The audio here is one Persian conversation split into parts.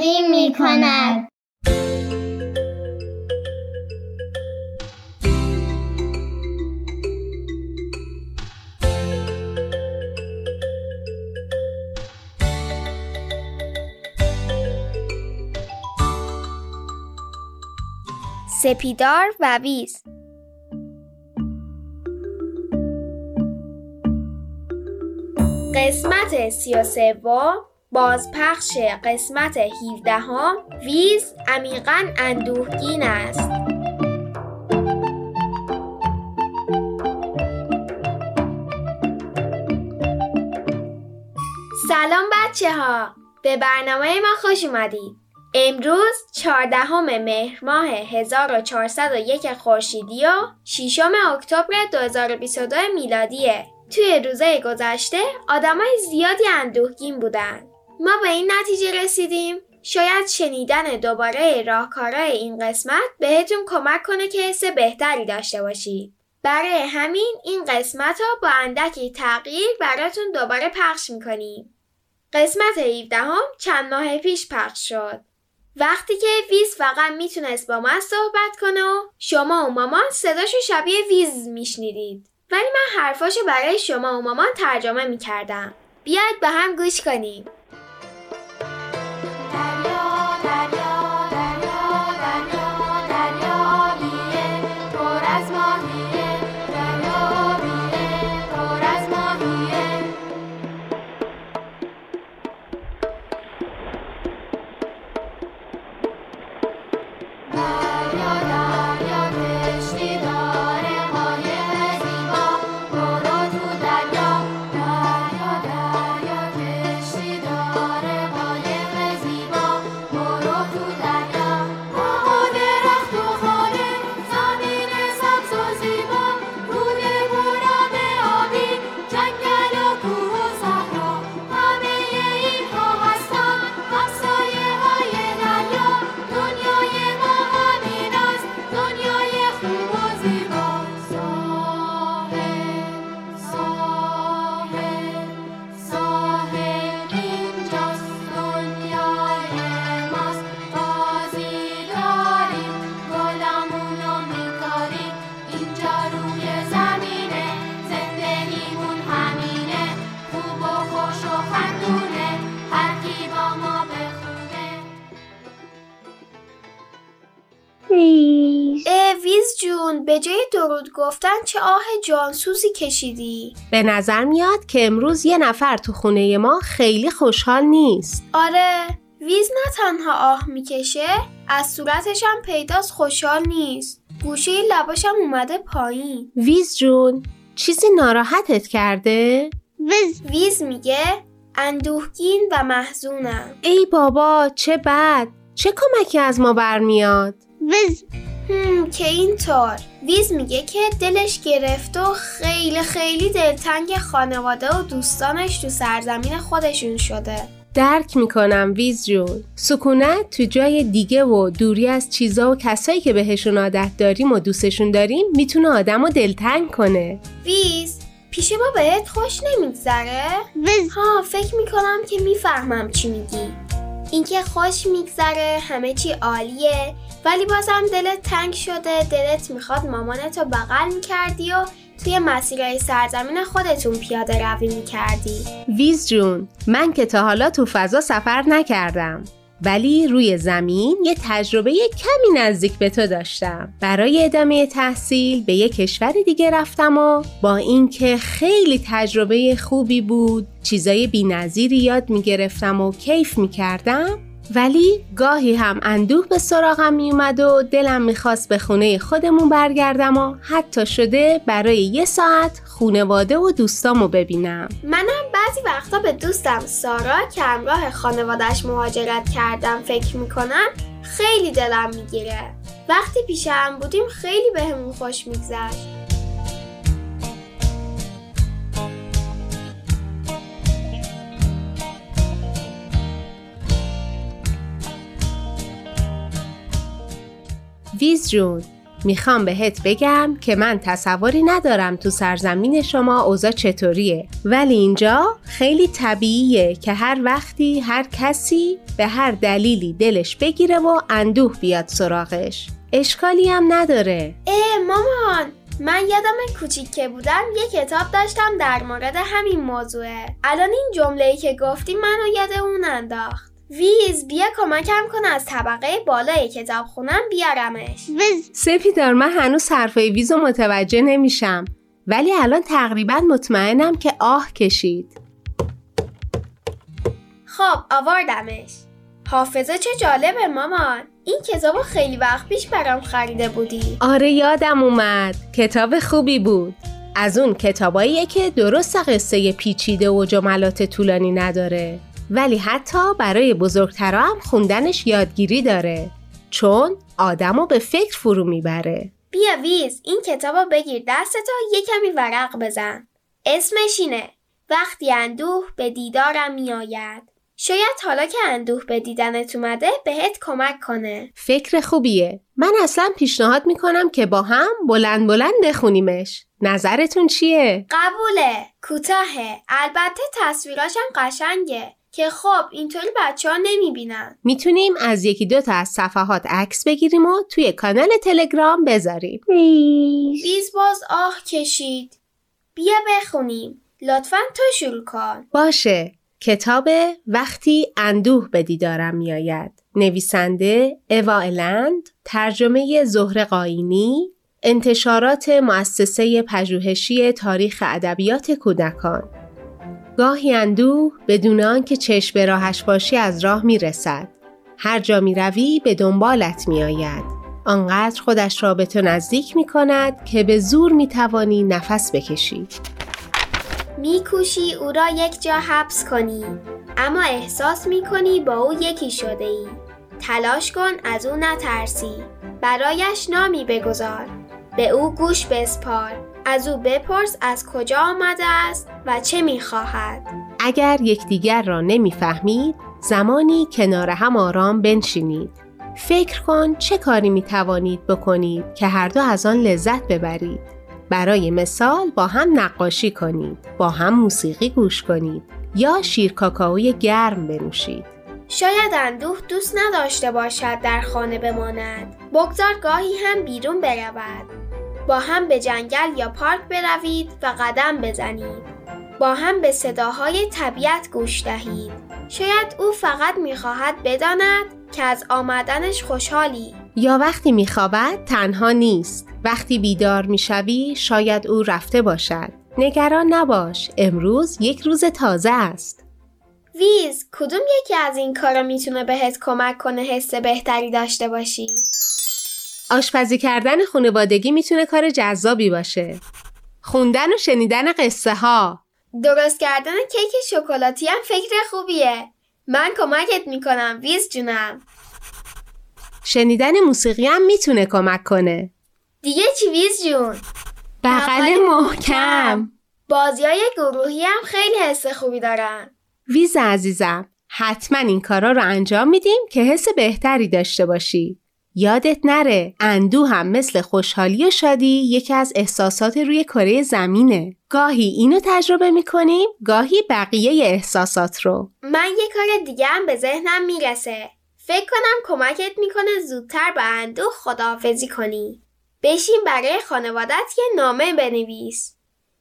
تقدیم می کند. سپیدار و ویز قسمت سی و بازپخش قسمت 17 هم ویز عمیقا اندوهگین است. سلام بچه ها به برنامه ما خوش اومدید. امروز چهاردهم مهر ماه 1401 خورشیدی و 6 اکتبر 2022 میلادیه. توی روزای گذشته آدمای زیادی اندوهگین بودن. ما به این نتیجه رسیدیم شاید شنیدن دوباره راهکارای این قسمت بهتون کمک کنه که حس بهتری داشته باشید. برای همین این قسمت رو با اندکی تغییر براتون دوباره پخش می‌کنیم. قسمت 17 هم چند ماه پیش پخش شد. وقتی که ویز فقط می‌تونست با من صحبت کنه و شما و مامان صداشو شبیه ویز میشنیدید. ولی من حرفاشو برای شما و مامان ترجمه می‌کردم. بیاید به هم گوش کنیم. چه آه جانسوزی کشیدی؟ به نظر میاد که امروز یه نفر تو خونه ما خیلی خوشحال نیست. آره ویز نه تنها آه می‌کشه از صورتش هم پیداست خوشحال نیست. گوشه لباشم اومده پایین. ویز جون چیزی ناراحتت کرده؟ ویز. ویز میگه اندوهگین و محزونم. ای بابا چه بد. چه کمکی از ما برمیاد؟ ویز. که اینطور. ویز میگه که دلش گرفت و خیلی خیلی دلتنگ خانواده و دوستانش تو سرزمین خودشون شده. درک می‌کنم ویز جون. سکونت تو جای دیگه و دوری از چیزا و کسایی که بهشون عادت داریم و دوستشون داریم می‌تونه آدم رو دلتنگ کنه. ویز پیش ما بهت خوش نمیگذره؟ ویز. ها فکر می‌کنم که می‌فهمم چی میگی. اینکه خوش میگذره همه چی عالیه. ولی بازم دلت تنگ شده دلت می‌خواد مامانتو بغل می‌کردی و توی مسیرهای سرزمین خودتون پیاده روی می‌کردی. ویز جون من که تا حالا تو فضا سفر نکردم. ولی روی زمین یه تجربه کمی نزدیک به تو داشتم. برای ادامه تحصیل به یه کشور دیگه رفتم و با اینکه خیلی تجربه خوبی بود چیزای بی‌نظیری یاد می‌گرفتم و کیف می‌کردم ولی گاهی هم اندوه به سراغم میومد و دلم می‌خواست به خونه خودمون برگردم و حتی شده برای یه ساعت خونواده و دوستامو ببینم. منم بعضی وقتا به دوستم سارا که همراه خانوادش مهاجرت کردم فکر می‌کنم خیلی دلم می‌گیره. وقتی پیش هم بودیم خیلی بهمون خوش میگذشت. ویز جون. می‌خوام بهت بگم که من تصوری ندارم تو سرزمین شما اوضاع چطوریه. ولی اینجا خیلی طبیعیه که هر وقتی هر کسی به هر دلیلی دلش بگیره و اندوه بیاد سراغش. اشکالی هم نداره. اه مامان من یادم کوچیک که بودم یه کتاب داشتم در مورد همین موضوعه. الان این جمله که گفتی منو یاد اون انداخت. ویز بیا کمکم کن از طبقه بالای کتاب خونم بیارمش. ویز. سپیدار من هنوز حرفای ویزو متوجه نمیشم. ولی الان تقریبا مطمئنم که آه کشید. خب آوردمش. حافظه چه جالبه مامان. این کتاب خیلی وقت پیش برام خریده بودی. آره یادم اومد. کتاب خوبی بود. از اون کتاباییه که درست قصه پیچیده و جملات طولانی نداره. ولی حتی برای بزرگترا هم خوندنش یادگیری داره. چون آدمو به فکر فرو می‌بره. بیا ویز این کتابو بگیر دستتا یه کمی ورق بزن. اسمش اینه. وقتی اندوه به دیدارم میآید. شاید حالا که اندوه به دیدنت اومده بهت کمک کنه. فکر خوبیه. من اصلا پیشنهاد می‌کنم که با هم بلند بلند بخونیمش. نظرتون چیه؟ قبوله. کوتاهه. البته تصویراشم قشنگه. که خب اینطوری بچه ها نمی‌بینن. می‌تونیم از یکی دو تا از صفحات عکس بگیریم و توی کانال تلگرام بذاریم. ویز باز آه کشید. بیا بخونیم. لطفا تو شروع کن. باشه. کتاب وقتی اندوه به دیدارم میآید. نویسنده اوا الند ترجمه زهر قاینی انتشارات مؤسسه پژوهشی تاریخ ادبیات کودکان. گاهی اندوه بدون آنکه چشم به راهش باشی از راه می‌رسد هر جا می روی به دنبالت می آید. آنقدر خودش را به تو نزدیک می کند که به زور می توانی نفس بکشی. میکوشی او را یک جا حبس کنی اما احساس می‌کنی با او یکی شده ای تلاش کن از او نترسی برایش نامی بگذار به او گوش بسپار. از او بپرس از کجا آمده است و چه می‌خواهد. اگر یکدیگر را نمی‌فهمید زمانی کنار هم آرام بنشینید. فکر کن چه کاری می توانید بکنید که هر دو از آن لذت ببرید. برای مثال با هم نقاشی کنید با هم موسیقی گوش کنید یا شیر کاکائوی گرم بنوشید. شاید اندوه دوست نداشته باشد در خانه بماند. بگذار گاهی هم بیرون برود. با هم به جنگل یا پارک بروید و قدم بزنید. با هم به صداهای طبیعت گوش دهید. شاید او فقط می‌خواهد بداند که از آمدنش خوشحالی. یا وقتی میخوابد تنها نیست. وقتی بیدار می‌شوی شاید او رفته باشد. نگران نباش. امروز یک روز تازه است. ویز کدوم یکی از این کارا می‌تونه بهت کمک کنه حس بهتری داشته باشی؟ آشپزی کردن خانوادگی می‌تونه کار جذابی باشه. خوندن و شنیدن قصه ها درست کردن کیک شکلاتی هم فکر خوبیه. من کمکت می‌کنم ویز جونم. شنیدن موسیقی هم می‌تونه کمک کنه. دیگه چی ویز جون؟ بغل محکم. بازی های گروهی هم خیلی حس خوبی دارن. ویز عزیزم حتما این کارا رو انجام میدیم که حس بهتری داشته باشی. یادت نره اندو هم مثل خوشحالی و شادی یکی از احساسات روی کره زمینه. گاهی اینو تجربه می‌کنیم گاهی بقیه احساسات رو. من یه کار دیگه هم به ذهنم می‌رسه. فکر کنم کمکت می‌کنه زودتر با اندوه خداحافظی کنی. بشین برای خانوادت یه نامه بنویس.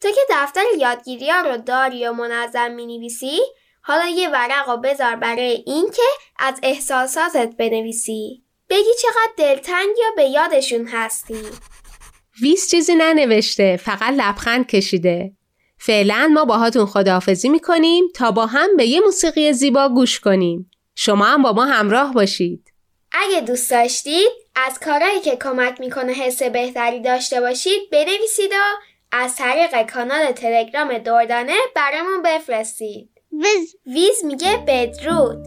تو که دفتر یادگیری ها رو داری و منظم می‌نویسی حالا یه ورق رو بذار برای اینکه از احساساتت بنویسی. بگی چقدر دلتنگ یا به یادشون هستی. ویس چیزی ننوشته فقط لبخند کشیده. فعلا ما باهاتون خداحافظی می‌کنیم تا با هم به یه موسیقی زیبا گوش کنیم. شما هم با ما همراه باشید. اگه دوست داشتید از کارهایی که کمک می‌کنه حس بهتری داشته باشید بنویسید و از طریق کانال تلگرام دردانه برامون بفرستید. ویز. ویز میگه بدرود.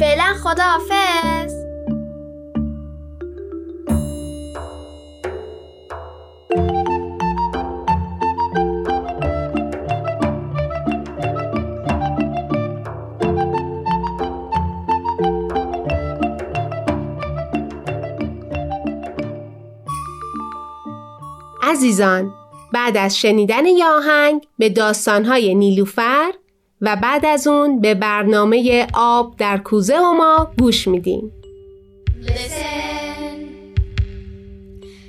فعلا خداحافظ. عزیزان بعد از شنیدن یه آهنگ به داستانهای نیلوفر و بعد از اون به برنامه آب در کوزه و ما گوش میدیم Listen.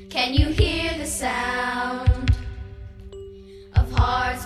Can you hear the sound of hearts